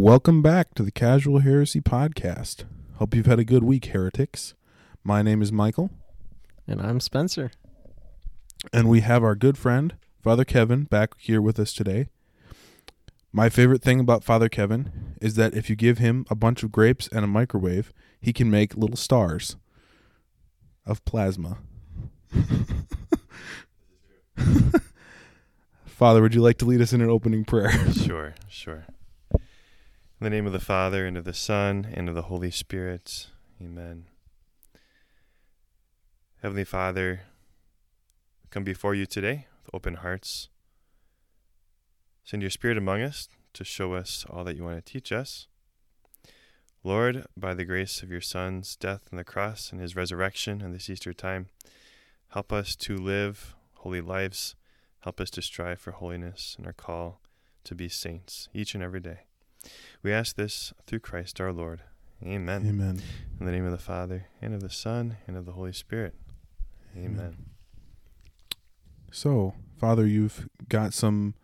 Welcome back to the Casual Heresy Podcast. Hope you've had a good week, heretics. My name is Michael, And I'm Spencer. and we have our good friend, Father Kevin, back here with us today. My favorite thing about Father Kevin is that if you give him a bunch of grapes and a microwave, he can make little stars of plasma. Father, would you like to lead us in an opening prayer? Sure, sure. In the name of the Father, and of the Son, and of the Holy Spirit. Amen. Heavenly Father, we come before you today with open hearts. Send your Spirit among us to show us all that you want to teach us. Lord, by the grace of your Son's death on the cross and his resurrection in this Easter time, help us to live holy lives. Help us to strive for holiness in our call to be saints each and every day. We ask this through Christ our Lord. Amen. Amen. In the name of the Father, and of the Son, and of the Holy Spirit. Amen. Amen. So, Father, you've got some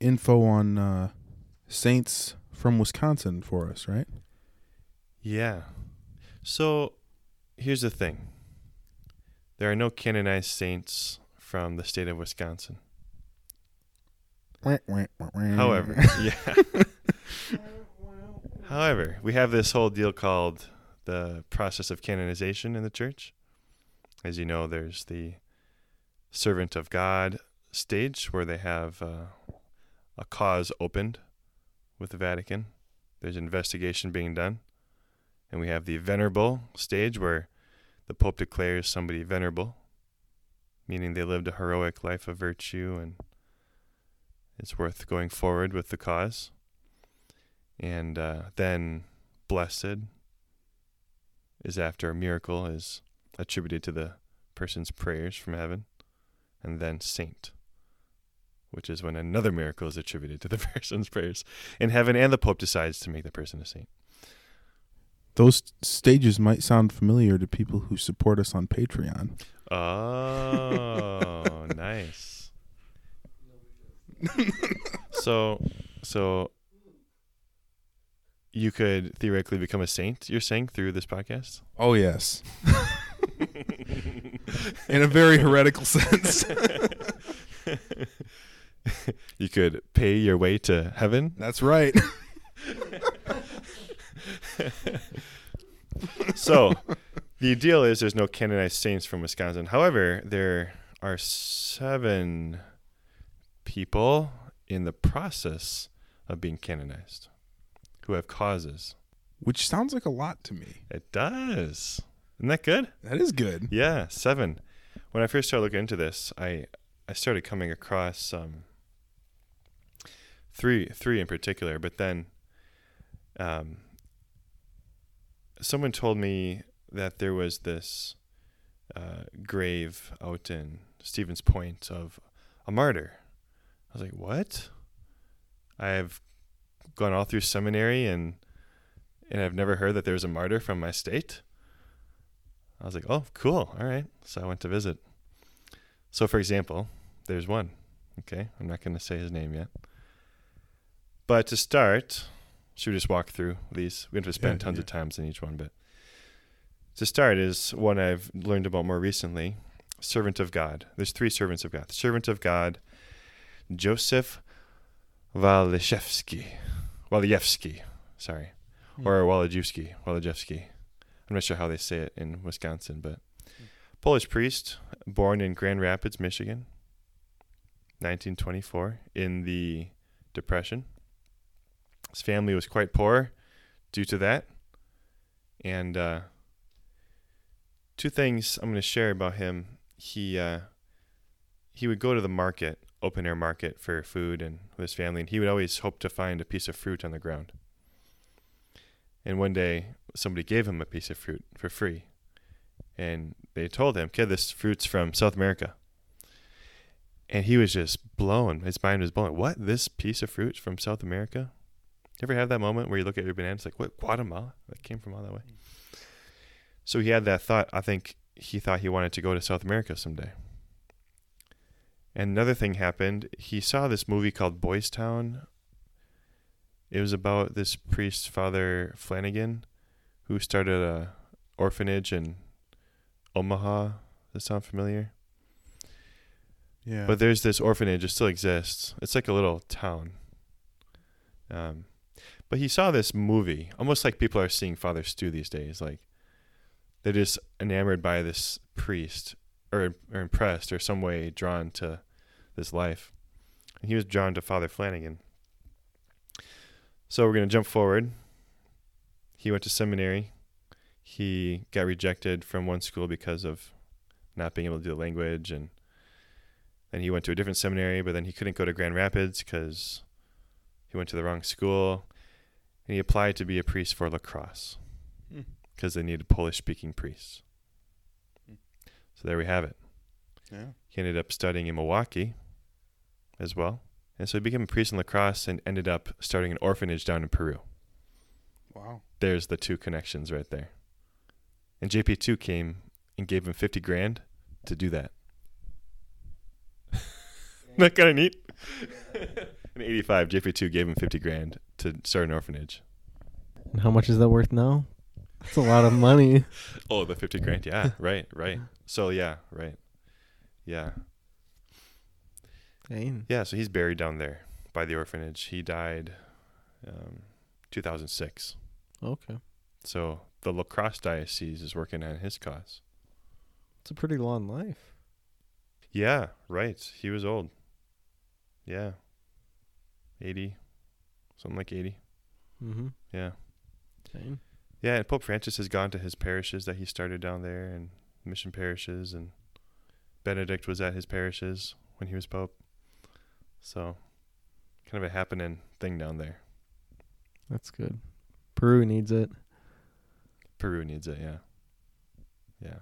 info on uh, saints from Wisconsin for us, right? Yeah. So here's the thing there are no canonized saints from the state of Wisconsin. However, yeah. However, we have this whole deal called the process of canonization in the church. As you know, there's the servant of God stage where they have uh, a cause opened with the Vatican. There's an investigation being done. And we have the venerable stage where the Pope declares somebody venerable, meaning they lived a heroic life of virtue and it's worth going forward with the cause. And uh, then blessed is after a miracle is attributed to the person's prayers from heaven. And then saint, which is when another miracle is attributed to the person's prayers in heaven and the Pope decides to make the person a saint. Those stages might sound familiar to people who support us on Patreon. Oh, nice. so, so you could theoretically become a saint. You're saying through this podcast? Oh, yes. In a very heretical sense. you could pay your way to heaven. That's right. So, the deal is there's no canonized saints from Wisconsin. However, there are seven people in the process of being canonized who have causes. Which sounds like a lot to me. It does. Isn't that good? That is good. Yeah, seven. When I first started looking into this, I I started coming across um, three three in particular, but then um, someone told me that there was this uh, grave out in Stevens Point of a martyr. I was like, what? I've gone all through seminary and and I've never heard that there was a martyr from my state. I was like, oh, cool. All right. So I went to visit. So, for example, there's one. Okay. I'm not going to say his name yet. But to start, should we just walk through these? We don't have to spend Yeah, tons yeah. of times in each one, but to start is one I've learned about more recently servant of God. There's three servants of God. Servant of God, Joseph Walishevsky. Walijewski, sorry. Or Walajewski, Walajewski. I'm not sure how they say it in Wisconsin, but Polish priest, born in Grand Rapids, Michigan, 1924, in the Depression. His family was quite poor due to that. And uh, two things I'm going to share about him. He uh, he would go to the market, open air market for food and with his family, and he would always hope to find a piece of fruit on the ground. And one day, somebody gave him a piece of fruit for free. And they told him, kid, this fruit's from South America. And he was just blown. His mind was blown. What? This piece of fruit's from South America? You ever have that moment where you look at your banana, it's like, what, Guatemala? That came from all that way. Hmm. So he had that thought. I think he thought he wanted to go to South America someday. And another thing happened. He saw this movie called Boys Town It was about this priest, Father Flanagan, who started a orphanage in Omaha. Does that sound familiar? Yeah. But there's this orphanage. It still exists. It's like a little town. Um, but he saw this movie, almost like people are seeing Father Stu these days. Like they're just enamored by this priest, or or impressed, or some way drawn to this life. And he was drawn to Father Flanagan. So we're gonna jump forward. He went to seminary. He got rejected from one school because of not being able to do the language and then he went to a different seminary, but then he couldn't go to Grand Rapids because he went to the wrong school. And he applied to be a priest for La Crosse Hmm. because they needed Polish speaking priests. So there we have it. yeah. He ended up studying in Milwaukee as well. And so he became a priest in La Crosse and ended up starting an orphanage down in Peru. Wow. There's the two connections right there. And JP2 came and gave him 50 grand to do that. Not kind of neat. In 85, JP2 gave him 50 grand to start an orphanage. And how much is that worth now? That's a lot of money. Oh, the 50 grand. Yeah, right, right. So, yeah, right. Yeah. Dang. Yeah, so he's buried down there by the orphanage. He died um, 2006. Okay. So the La Crosse Diocese is working on his cause. It's a pretty long life. Yeah, right. He was old. Yeah. 80. Something like 80. Mm-hmm. Yeah. Dang. Yeah, and Pope Francis has gone to his parishes that he started down there and mission parishes and Benedict was at his parishes when he was pope. So kind of a happening thing down there. That's good. Peru needs it. Peru needs it, yeah. Yeah.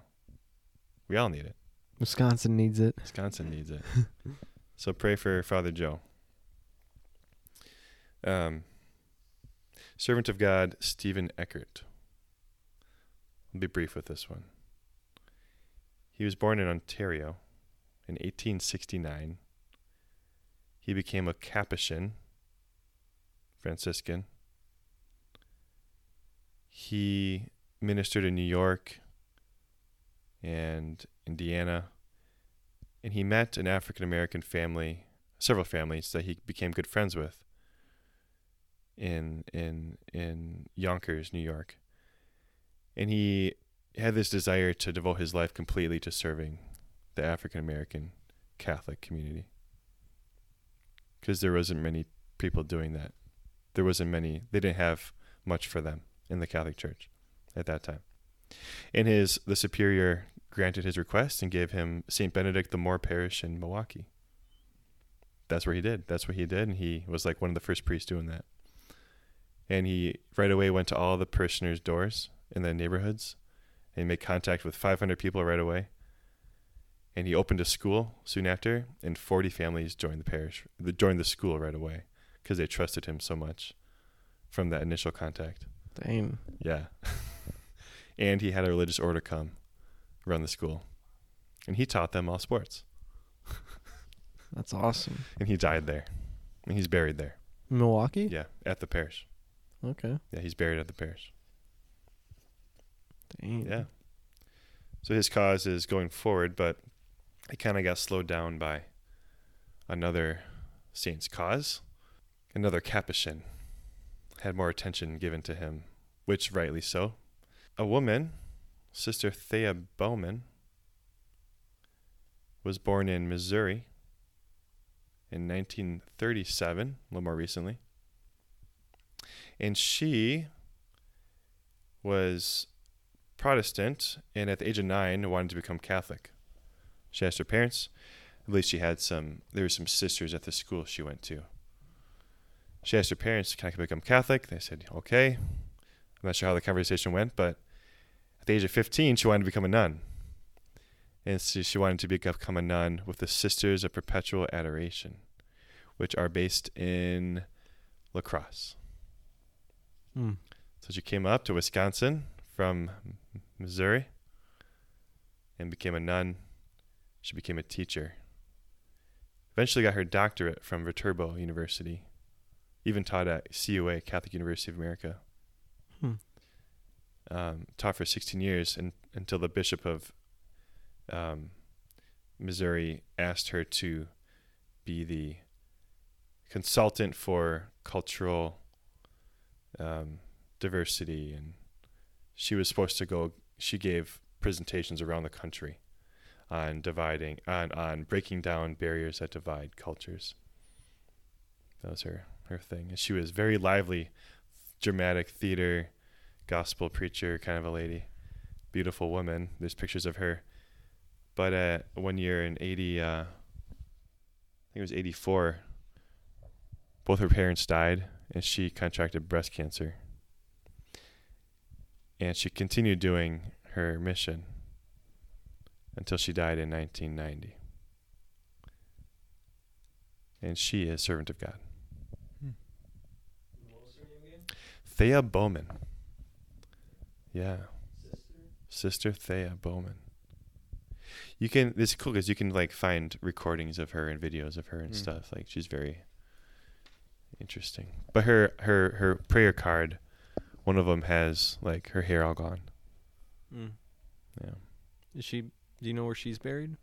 We all need it. Wisconsin needs it. Wisconsin needs it. so pray for Father Joe. Um, servant of God, Stephen Eckert. I'll be brief with this one. He was born in Ontario in 1869. He became a Capuchin, Franciscan. He ministered in New York and Indiana and he met an African American family, several families that he became good friends with in in in Yonkers, New York. And he had this desire to devote his life completely to serving the African American Catholic community. Cuz there wasn't many people doing that. There wasn't many they didn't have much for them in the Catholic Church at that time. And his the superior granted his request and gave him St. Benedict the Moor Parish in Milwaukee. That's where he did. That's what he did. And he was like one of the first priests doing that. And he right away went to all the parishioners' doors in the neighborhoods and he made contact with 500 people right away. And he opened a school soon after, and 40 families joined the parish, joined the school right away because they trusted him so much from that initial contact. Dang. Yeah. and he had a religious order come run the school. And he taught them all sports. That's awesome. And he died there. And he's buried there. Milwaukee? Yeah, at the parish. Okay. Yeah, he's buried at the parish. Dang. Yeah. So his cause is going forward, but it kind of got slowed down by another saint's cause. Another Capuchin had more attention given to him, which rightly so. A woman, Sister Thea Bowman, was born in Missouri in 1937, a little more recently. And she was Protestant and at the age of nine wanted to become Catholic. She asked her parents. I believe she had some, there were some sisters at the school she went to. She asked her parents, Can I become Catholic? They said, Okay. I'm not sure how the conversation went, but at the age of 15, she wanted to become a nun. And so she wanted to become a nun with the Sisters of Perpetual Adoration, which are based in La Crosse. Hmm. So she came up to Wisconsin from Missouri and became a nun. She became a teacher. Eventually got her doctorate from Viterbo University Even taught at CUA, Catholic University of America. Hmm. Um, taught for 16 years and, until the bishop of um, Missouri asked her to be the consultant for cultural um, diversity. And she was supposed to go, she gave presentations around the country on dividing, on, on breaking down barriers that divide cultures. That was her, her thing. And she was very lively, dramatic theater, gospel preacher kind of a lady. Beautiful woman. There's pictures of her. But uh, one year in 80, uh, I think it was 84, both her parents died and she contracted breast cancer. And she continued doing her mission until she died in 1990. And she is servant of God. Thea Bowman. Yeah. Sister Thea Bowman. You can. This is cool because you can like find recordings of her and videos of her and Hmm. stuff. Like she's very interesting. But her her her prayer card, one of them has like her hair all gone. Mm. Yeah. Is she? Do you know where she's buried?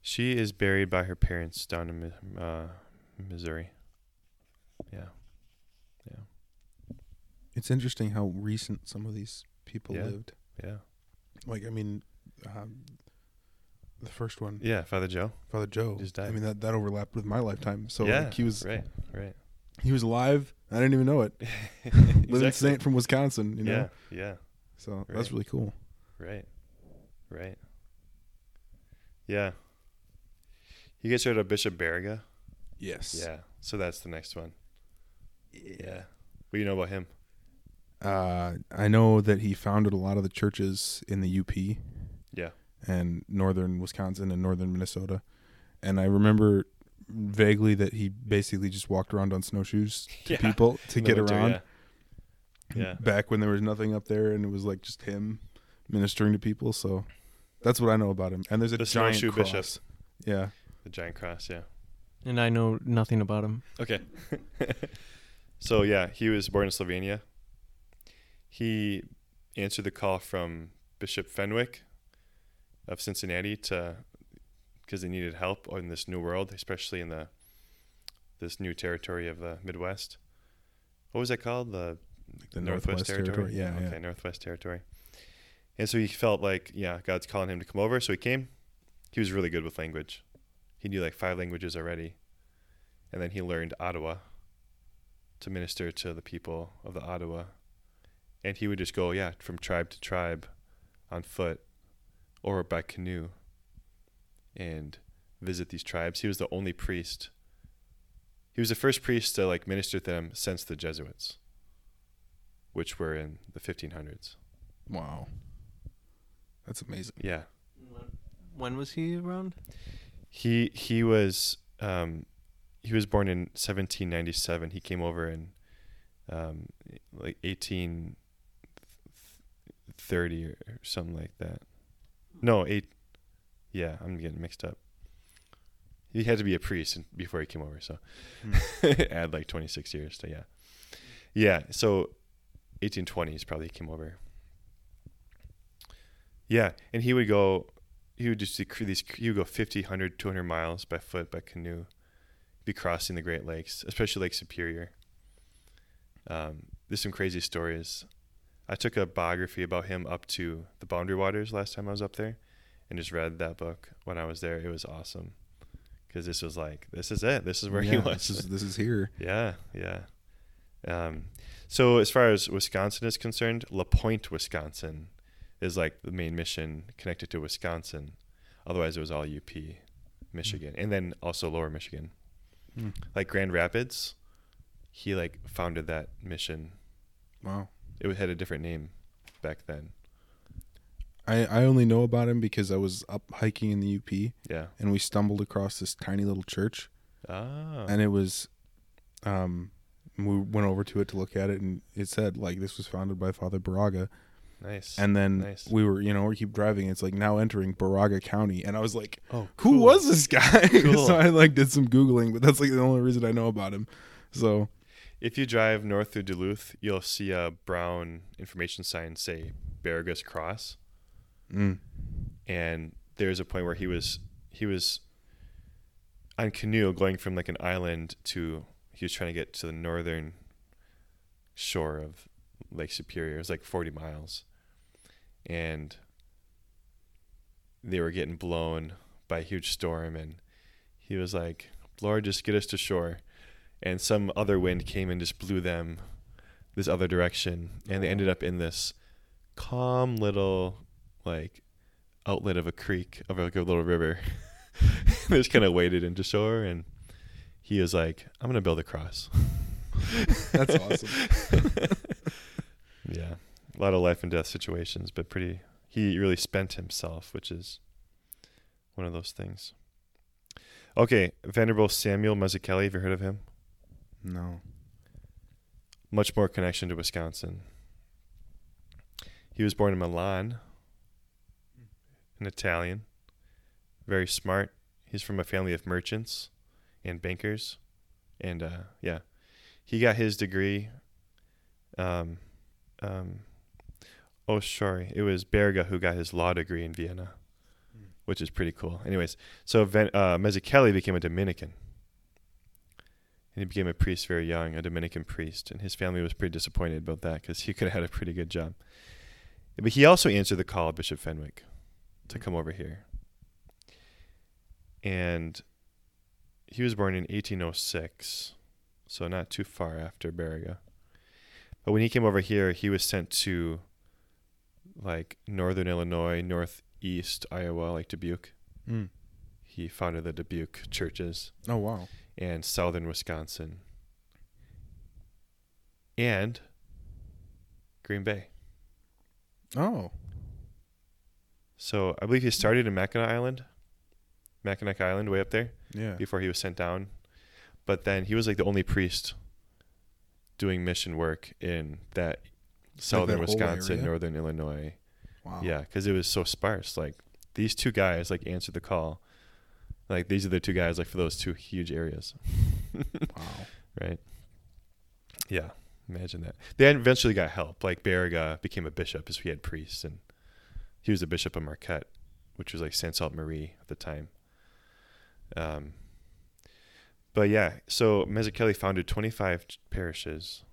She is buried by her parents down in uh, Missouri. Yeah. Yeah. It's interesting how recent some of these people Yeah. lived. Yeah. Like, I mean, um, the first one, Yeah. Father Joe. Father Joe. Just died. I mean, that that overlapped with my lifetime. So yeah. like, he was right. Right. he was alive. I didn't even know it. Living saint from Wisconsin. You know. Yeah. Yeah. So Right. that's really cool. Right. Right. Yeah. You guys heard of Bishop Baraga? Yes. Yeah. So that's the next one. Yeah. What do you know about him? Uh, I know that he founded a lot of the churches in the UP Yeah. and northern Wisconsin and northern Minnesota. And I remember vaguely that he basically just walked around on snowshoes to Yeah. people to get winter, around. Yeah. Yeah. Back when there was nothing up there and it was like just him ministering to people. So that's what I know about him. And there's a The giant snowshoe cross. bishop. Yeah. The giant cross. Yeah. And I know nothing about him. Okay. so yeah, he was born in Slovenia. He answered the call from Bishop Fenwick of Cincinnati to because they needed help in this new world, especially in the this new territory of the Midwest. What was that called? The Like the Northwest, Territory. Yeah, okay, yeah. Northwest Territory. And so he felt like, yeah, God's calling him to come over. So he came. He was really good with language. He knew like five languages already. And then he learned Ottawa to minister to the people of the Ottawa. And he would just go, yeah, from tribe to tribe on foot or by canoe and visit these tribes. He was the only priest. He was the first priest to like minister to them since the Jesuits, which were in the 1500s. Wow. That's amazing. Yeah. When was he around? He he was um, he was born in 1797. He came over in um, like 1830 or, or something like that. No, eight. Yeah, I'm getting mixed up. He had to be a priest before he came over, so add like 26 years to yeah, yeah. So 1820s probably came over. Yeah, and he would go he would just do these he would go 50 100 200 miles by foot by canoe be crossing the great lakes especially lake superior um, there's some crazy stories i took a biography about him up to the boundary waters last time i was up there and just read that book when i was there it was awesome because this was like this is it this is where he was This is this is here. yeah, yeah. Um, so as far as Wisconsin is concerned, La Pointe, Wisconsin, is like the main mission connected to Wisconsin. Otherwise, it was all UP, Michigan, and then also Lower Michigan. Hmm. Like Grand Rapids, he like founded that mission. Wow. It had a different name back then. I, I only know about him because I was up hiking in the UP Yeah. and we stumbled across this tiny little church Ah. and it was um we went over to it to look at it and it said like this was founded by Father Baraga nice. and then Nice. we were you know we keep driving it's like now entering Baraga County and I was like oh, who was this guy Cool. so I like did some googling but that's like the only reason I know about him So If you drive north through Duluth, you'll see a brown information sign say Baraga's Cross, mm, and there's a point where he was he was on canoe going from like an island to he was trying to get to the northern shore of Lake Superior. It was like 40 miles, and they were getting blown by a huge storm, and he was like, "Lord, just get us to shore." And some other wind came and just blew them this other direction, and they ended up in this calm little like outlet of a creek of like a little river. they just kind of waded into shore, and he was like, "I'm gonna build a cross." That's awesome. yeah, a lot of life and death situations, but pretty. He really spent himself, which is one of those things. Okay, Venerable Samuel Mazzucchelli. Have you heard of him? no. Much more connection to Wisconsin. He was born in Milan, an Italian. Very smart. He's from a family of merchants and bankers, and uh, yeah, he got his degree. Um, um, oh, sorry, it was Baraga who got his law degree in Vienna, which is pretty cool. Anyways, so Ven- uh, Mazzucchelli became a Dominican. And he became a priest very young, a Dominican priest, and his family was pretty disappointed about that because he could have had a pretty good job. But he also answered the call of Bishop Fenwick to come over here. And he was born in 1806, so not too far after Baraga. But when he came over here, he was sent to like northern Illinois, northeast Iowa, like Dubuque. Mm. He founded the Dubuque churches Oh wow. and southern Wisconsin and Green Bay. Oh. So I believe he started in Mackinac Island, Mackinac Island, way up there, Yeah. before he was sent down. But then he was like the only priest doing mission work in that southern whole Wisconsin, northern Illinois. Wow. Yeah, because it was so sparse. Like these two guys like answered the call. Like these are the two guys like for those two huge areas. Wow. right? Yeah, imagine that. They eventually got help. Like Baraga became a bishop, as he had priests, and he was the bishop of Marquette, which was like Saint Sainte Marie at the time. Um, but yeah, so Mazzucchelli founded 25 parishes,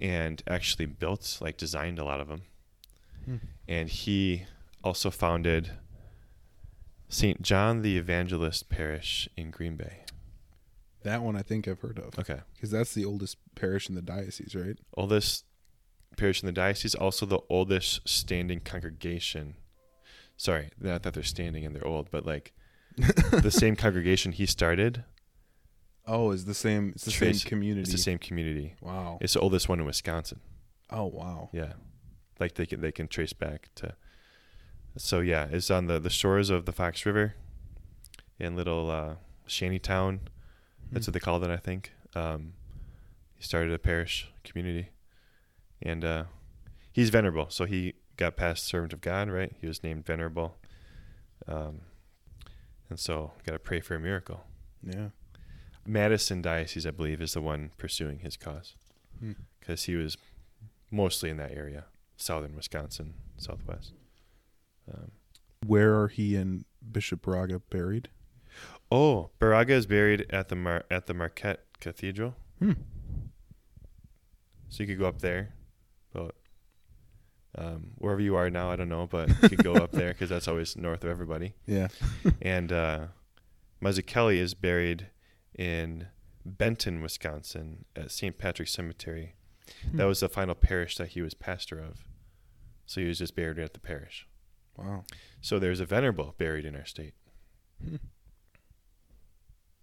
and actually built, like, designed a lot of them. Hmm. And he also founded St. John the Evangelist Parish in Green Bay. That one I think I've heard of Okay. because that's the oldest parish in the diocese, right? oldest parish in the diocese, also the oldest standing congregation. Sorry, not that they're standing and they're old, but like the same congregation he started, Oh, it's the same. It's the Trace- same community. it's the same community. Wow. It's the oldest one in Wisconsin. oh wow. Yeah, like they can they can trace back to. So yeah, it's on the the shores of the Fox River, in little uh, shanty town. That's Hmm. what they called it, I think. Um, he started a parish community, and uh, he's venerable. So he got past servant of God, right? He was named venerable, um, and so got to pray for a miracle. Yeah. Madison diocese, I believe, is the one pursuing his cause Hmm. because he was mostly in that area, southern Wisconsin, southwest. Um, Where are he and Bishop Baraga buried? oh, Baraga is buried at the Mar- at the Marquette Cathedral. Hmm. So you could go up there, but um, wherever you are now, I don't know, but you could go up there because that's always north of everybody. Yeah. And uh, Mazzucchelli is buried in Benton, Wisconsin, at St. Patrick's Cemetery. That Hmm. was the final parish that he was pastor of. So he was just buried at the parish. Wow. So there's a venerable buried in our state. Hmm.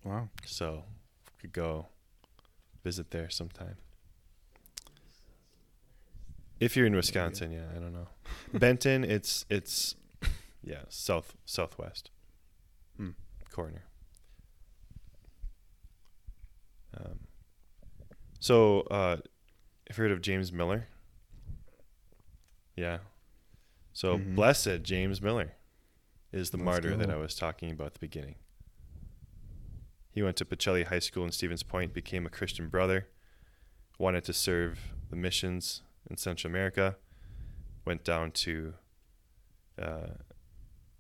Wow. So we could go visit there sometime. If you're in Wisconsin, yeah, I don't know. Benton, it's it's yeah, south southwest Hmm. corner. Um, so uh have you heard of James Miller? Yeah. So Mhm. blessed James Miller is the Let's martyr that. I was talking about at the beginning. He went to Pacelli High School in Stevens Point, became a Christian brother, wanted to serve the missions in Central America, went down to, uh,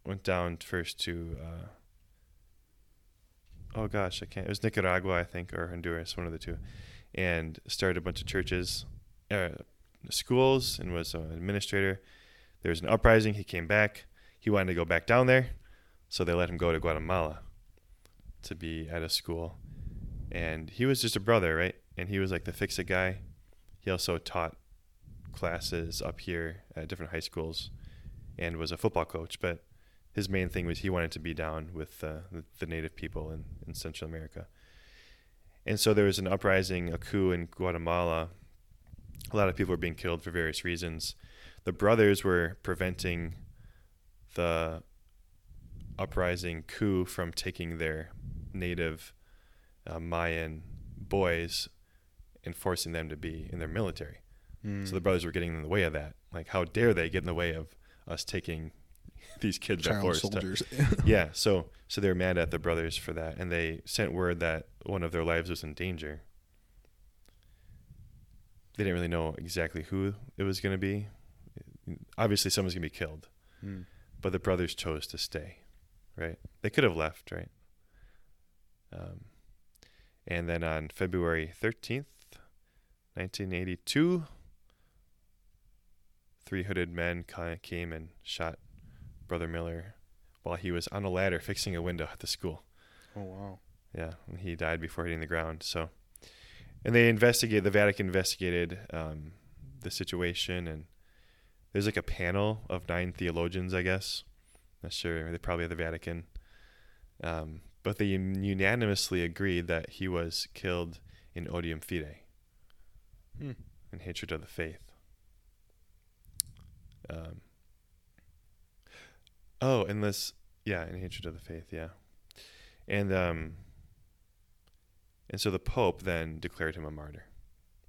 went down first to, uh, oh gosh, I can't. It was Nicaragua, I think, or Honduras, one of the two, and started a bunch of churches, uh, schools, and was an administrator. There was an uprising. He came back. He wanted to go back down there, so they let him go to Guatemala to be at a school. And he was just a brother, right? And he was like the fix it guy. He also taught classes up here at different high schools and was a football coach. But his main thing was he wanted to be down with uh, the, native people in, in Central America. And so there was an uprising, a coup in Guatemala. A lot of people were being killed for various reasons. The brothers were preventing the uprising coup from taking their native uh, Mayan boys and forcing them to be in their military. Mm. So the brothers were getting in the way of that. Like, how dare they get in the way of us taking these kids child to- soldiers. yeah, so so they were mad at the brothers for that, and they sent word that one of their lives was in danger. They didn't really know exactly who it was going to be. Obviously, someone's going to be killed, Mm. but the brothers chose to stay. Right? They could have left. Right? Um, and then on February thirteenth, nineteen eighty-two, three hooded men came and shot Brother Miller while he was on a ladder fixing a window at the school. Oh wow. Yeah, and he died before hitting the ground. So, and they investigated. The Vatican investigated um, the situation, and there's like a panel of nine theologians, I guess. Not sure. They probably at the Vatican, um, but they unanimously agreed that he was killed in odium fide, Hmm. in hatred of the faith. Um, oh, and this, yeah, in hatred of the faith, yeah, and um, and so the Pope then declared him a martyr.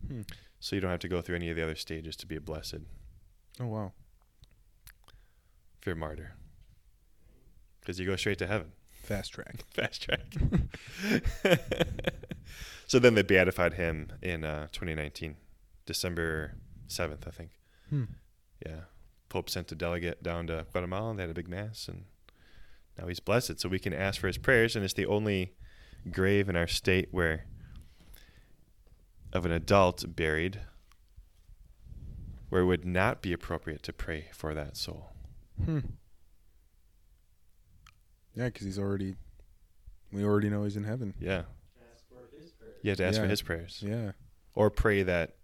Hmm. So you don't have to go through any of the other stages to be a blessed Oh wow. if you're a martyr, because you go straight to heaven. Fast track. Fast track. so then they beatified him in uh, 2019, December 7th, I think. Hmm. Yeah. Pope sent a delegate down to Guatemala and they had a big mass and now he's blessed. So we can ask for his prayers and it's the only grave in our state where of an adult buried where it would not be appropriate to pray for that soul. Hmm. Yeah, because he's already. We already know he's in heaven. Yeah. You have to ask for his prayers. Yeah. or pray that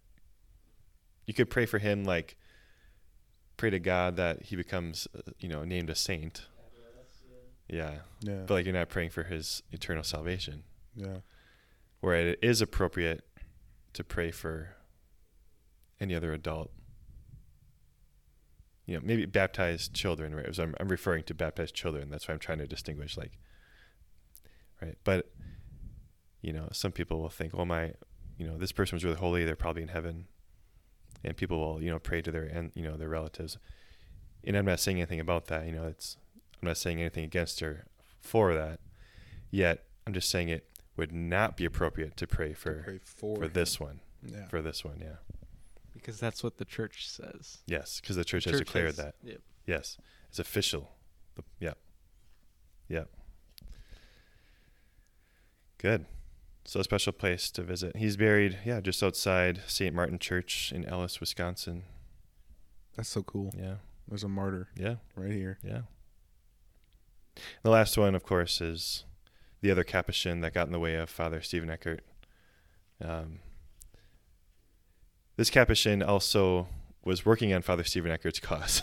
you could pray for him like pray to god that he becomes uh, you know named a saint. Yeah. Yeah. but like you're not praying for his eternal salvation. Yeah. where it is appropriate to pray for any other adult. You know maybe baptized children right? So I'm, I'm referring to baptized children. That's why i'm trying to distinguish like right? But you know some people will think well my you know this person was really holy. They're probably in heaven and people will you know pray to their and you know their relatives. And i'm not saying anything about that you know it's i'm not saying anything against her for that. Yet i'm just saying it would not be appropriate to pray for Pray for, for this one. Yeah. for this one yeah. Because that's what the church says. yes because the church, The has declared has- that. Yep. yes. It's official. The- yeah yeah good so a special place to visit he's buried yeah just outside st martin church in ellis wisconsin That's so cool. yeah There's a martyr yeah right here. Yeah. The last one, of course, is the other Capuchin that got in the way of Father Stephen Eckert. Um, this Capuchin also was working on Father Stephen Eckert's cause.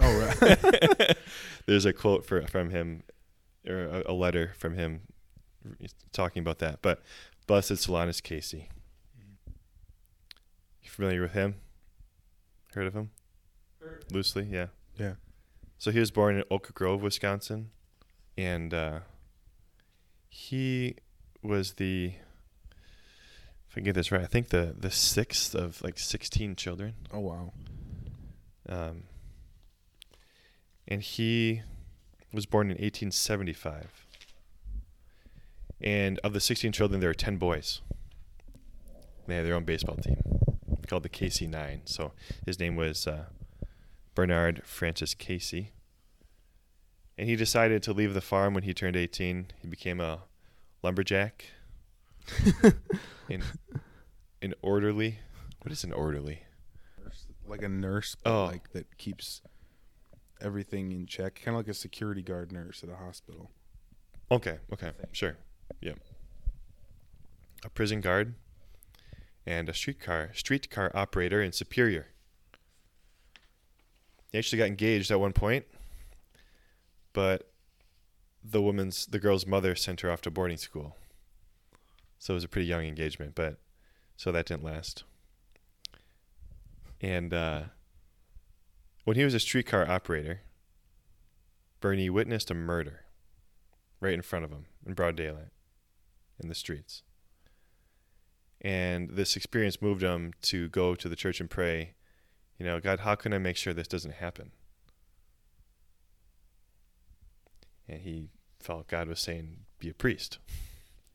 Oh right. There's a quote for, from him, or a, a letter from him talking about that. But Blessed Solanus Casey. You familiar with him? Heard of him? Loosely, yeah. yeah. So he was born in Oak Grove, Wisconsin, and uh, he was the, if I get this right, I think the the sixth of like sixteen children. Oh wow. Um, and he was born in 1875. And of the 16 children, there were 10 boys. They had their own baseball team called the Casey Nine. So his name was uh, Bernard Francis Casey. And he decided to leave the farm when he turned 18. He became a lumberjack, an, an orderly. What is an orderly? Like a nurse, Oh. like that keeps everything in check, kind of like a security guard nurse at a hospital. Okay, okay, sure. Yep. A prison guard and a streetcar streetcar operator in Superior. He actually got engaged at one point, but the woman's the girl's mother sent her off to boarding school. So it was a pretty young engagement, but so that didn't last. And uh, when he was a streetcar operator, Bernie witnessed a murder right in front of him in broad daylight in the streets. And this experience moved him to go to the church and pray, you know, God, how can I make sure this doesn't happen? And he felt God was saying, be a priest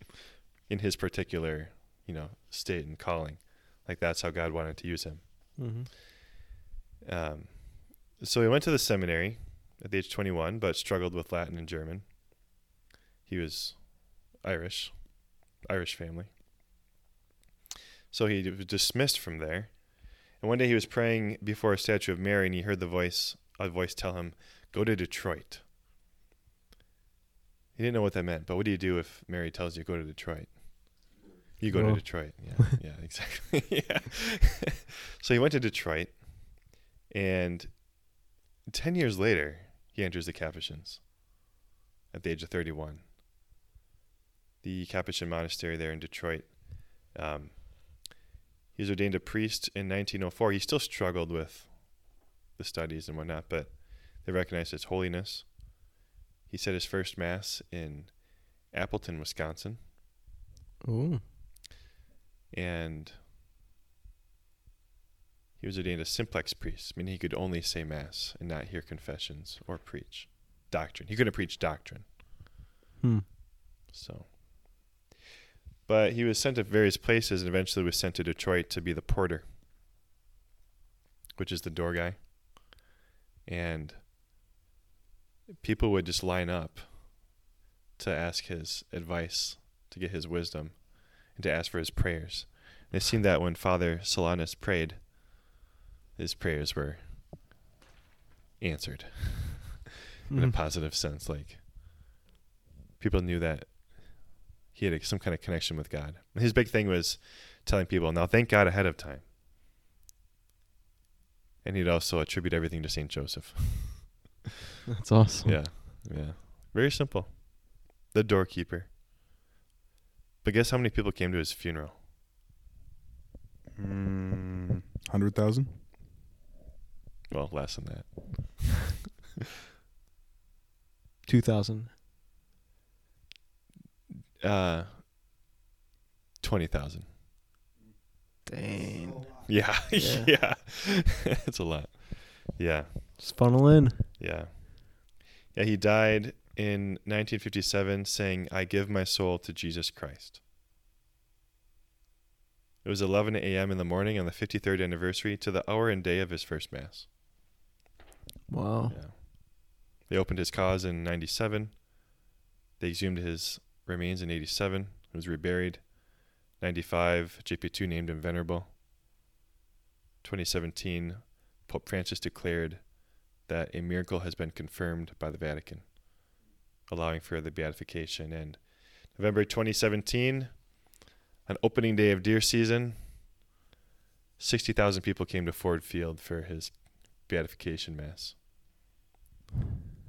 in his particular, you know, state and calling. Like that's how God wanted to use him. Mm-hmm. Um, so he went to the seminary at the age of 21, but struggled with Latin and German. He was Irish, Irish family. So he was dismissed from there. And one day he was praying before a statue of Mary, and he heard the voice, a voice tell him, "Go to Detroit." He didn't know what that meant, but what do you do if Mary tells you go to Detroit? You go to Detroit. Yeah, yeah, exactly. yeah. so he went to Detroit, and ten years later, he enters the Capuchins at the age of 31. The Capuchin monastery there in Detroit. Um, he was ordained a priest in 1904. He still struggled with the studies and whatnot, but they recognized his holiness. He said his first mass in Appleton, Wisconsin, Ooh. and he was ordained a simplex priest, meaning he could only say mass and not hear confessions or preach doctrine. He couldn't preach doctrine. Hmm. So, but he was sent to various places and eventually was sent to Detroit to be the porter, which is the door guy. And people would just line up to ask his advice, to get his wisdom, and to ask for his prayers. And it seemed that when Father Solanus prayed, his prayers were answered in a Mhm. positive sense. Like people knew that he had some kind of connection with God. His big thing was telling people, "Now thank God ahead of time." And he'd also attribute everything to Saint Joseph. That's awesome. Yeah, yeah, very simple. The doorkeeper. But guess how many people came to his funeral? Mm, Hundred thousand. Well, less than that. Two thousand. Uh, twenty thousand. Dang. Yeah, Yeah. yeah, it's a lot. Yeah, Just funnel in. yeah, yeah. He died in 1957, saying, "I give my soul to Jesus Christ." It was 11 a.m. in the morning on the 53rd anniversary to the hour and day of his first mass. Wow. Yeah. They opened his cause in 97. They exhumed his remains in 87. He was reburied. 95, JP2 named him Venerable. 2017, Pope Francis declared that a miracle has been confirmed by the Vatican, allowing for the beatification. And November 2017, on opening day of deer season, 60,000 people came to Ford Field for his beatification mass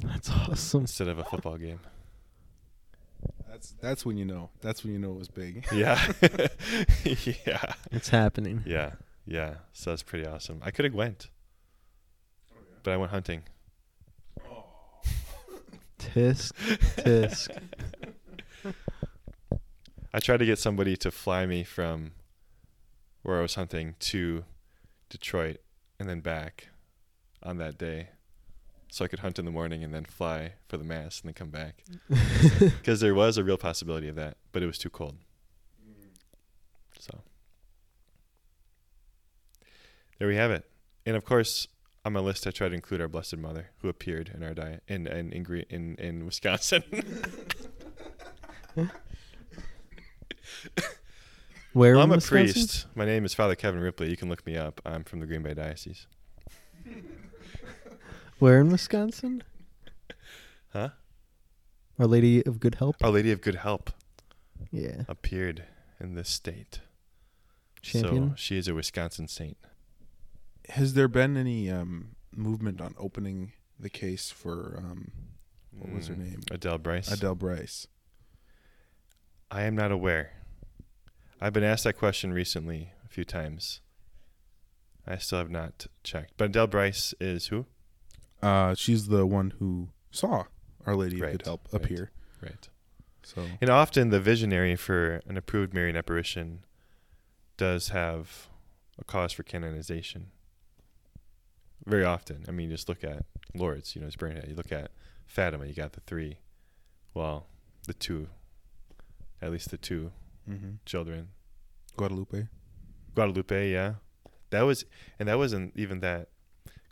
That's awesome. instead of a football game. That's that's when you know. That's when you know it was big. Yeah. yeah. It's happening. Yeah. Yeah. So that's pretty awesome. I could have went. Oh, but I went hunting. Oh. Tisk, tisk. I tried to get somebody to fly me from where I was hunting to Detroit and then back on that day. So I could hunt in the morning and then fly for the mass and then come back. Because there was a real possibility of that, but it was too cold. Mm. So there we have it. And of course, on my list, I tried to include our Blessed Mother, who appeared in our diet in in in in, in Wisconsin. Where well, I'm a Wisconsin? priest. My name is Father Kevin Ripley. You can look me up. I'm from the Green Bay Diocese. Where in Wisconsin? Huh? Our Lady of Good Help. Our Lady of Good Help Yeah. appeared in this state. Champion. So she is a Wisconsin saint. Has there been any um, movement on opening the case for um, what was her Mm. name? Adele Brise. Adele Brise. I am not aware. I've been asked that question recently a few times. I still have not checked. But Adele Brise is who? Uh, she's the one who saw Our Lady of Good Help right. appear. Right. So And often the visionary for an approved Marian apparition does have a cause for canonization. Very often. I mean, just look at Lourdes, you know, it's Bernadette. You look at Fatima, you got the three. Well, the two, at least the two hmm children. Guadalupe. Guadalupe, yeah. That was, and that wasn't even that.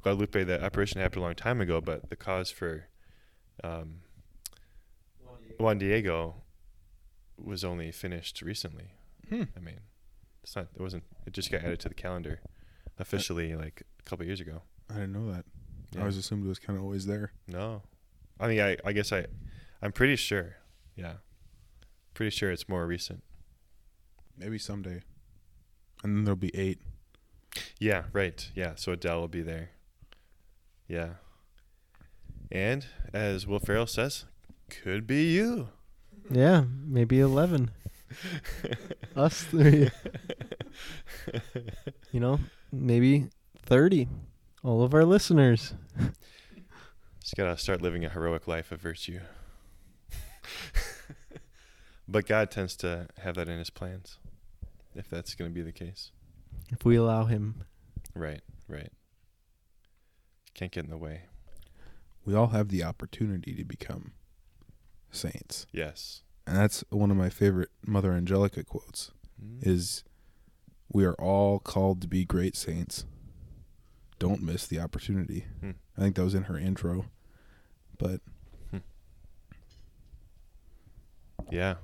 Guadalupe, the apparition happened a long time ago, but the cause for um, Juan Diego was only finished recently. Hmm. I mean, it's not. It wasn't. It just got added to the calendar officially like a couple years ago. I didn't know that. Yeah. I always assumed it was kind of always there. no, I mean, I. I guess I. I'm pretty sure. Yeah. Pretty sure it's more recent. Maybe someday. And then there'll be eight. Yeah, right. Yeah, so Adele will be there. Yeah. And as Will Ferrell says, could be you. Yeah, maybe eleven. Us three. You know, maybe thirty. All of our listeners. Just gotta start living a heroic life of virtue. but God tends to have that in his plans, if that's gonna be the case. If we allow him. Right, right. Can't get in the way. We all have the opportunity to become saints. Yes. And that's one of my favorite Mother Angelica quotes Mm. is we are all called to be great saints. Don't miss the opportunity. Hmm. I think that was in her intro. But Yeah.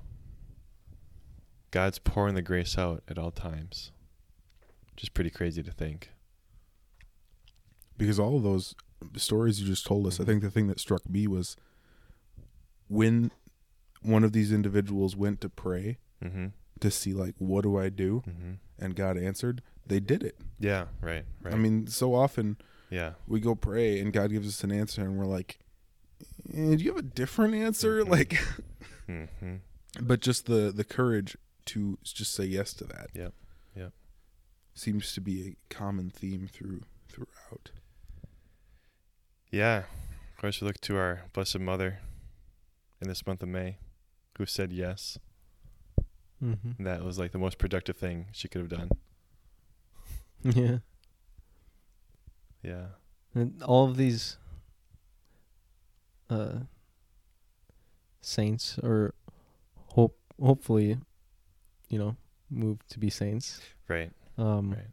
God's pouring the grace out at all times. Just pretty crazy to think. Because all of those stories you just told us, I think the thing that struck me was when one of these individuals went to pray Mm-hmm. to see like what do I do Mm-hmm. and God answered, they did it. Yeah, right, right. I mean, so often yeah. we go pray and God gives us an answer and we're like, eh, do you have a different answer? Mhm. Like, Mm-hmm. but just the the courage to just say yes to that. Yep, yep. Seems to be a common theme through throughout. Yeah. Of course, we look to our Blessed Mother in this month of May, who said yes. Mm-hmm. That was like the most productive thing she could have done. Yeah. Yeah. And all of these uh saints or hope hopefully, you know, move to be saints. Right. Um Right.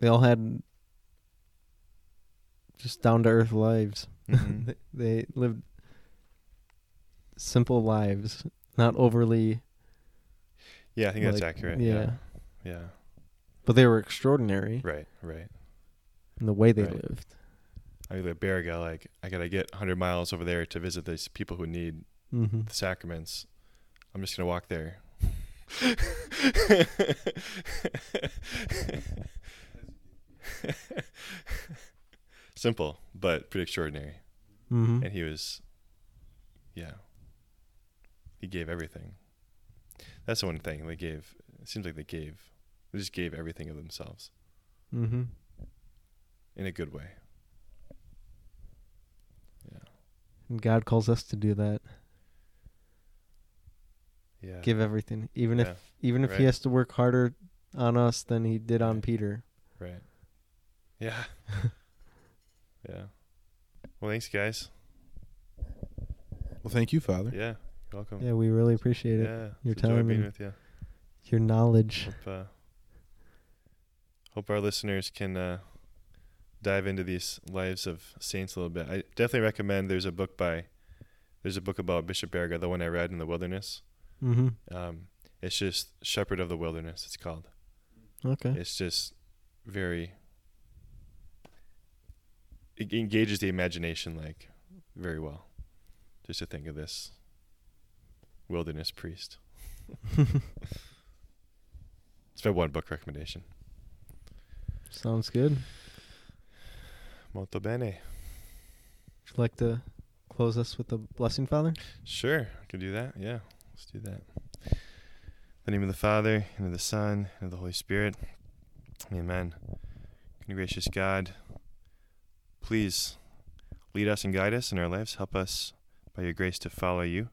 they all had just down to earth lives. Mhm. they, they lived simple lives, not overly yeah, I think that's accurate. Yeah. Yeah. Yeah. But they were extraordinary Right. Right. in the way they Right. lived. I like Baraga, like I gotta get 100 miles over there to visit these people who need Mm-hmm. the sacraments. I'm just gonna walk there. Simple, but pretty extraordinary. Mm-hmm. And he was, yeah, he gave everything. That's the one thing they gave. It seems like they gave, they just gave everything of themselves Mm-hmm. in a good way. Yeah, and God calls us to do that. Yeah. Give everything, even Yeah, if even if right. he has to work harder on us than he did on Right. Peter. Right. Yeah. yeah. Well, thanks, guys. Well, thank you, Father. Yeah, you're welcome. Yeah, we really appreciate it. Yeah, Your it's a joy time being with you. Your knowledge. Hope, uh, hope our listeners can uh, dive into these lives of saints a little bit. I definitely recommend. There's a book by, there's a book about Bishop Baraga, the one I read in the wilderness. Mm-hmm. Um, it's just Shepherd of the Wilderness. It's called. Okay. It's just very. It engages the imagination like very well. Just to think of this wilderness priest. It's my one book recommendation. Sounds good. Would Molto bene. Would you like to close us with the blessing, Father? Sure, I could do that. Yeah, let's do that. In the name of the Father, and of the Son, and of the Holy Spirit. Amen. Good gracious God, please lead us and guide us in our lives. Help us by your grace to follow you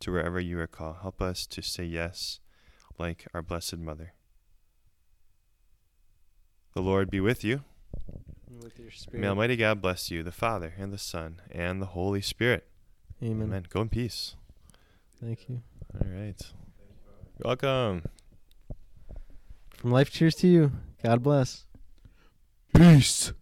to wherever you are called. Help us to say yes like our Blessed Mother. The Lord be with you. With your May Almighty God bless you, the Father, and the Son, and the Holy Spirit. Amen. Amen. Go in peace. Thank you. All right. Welcome. From Life Cheers to you. God bless. Peace.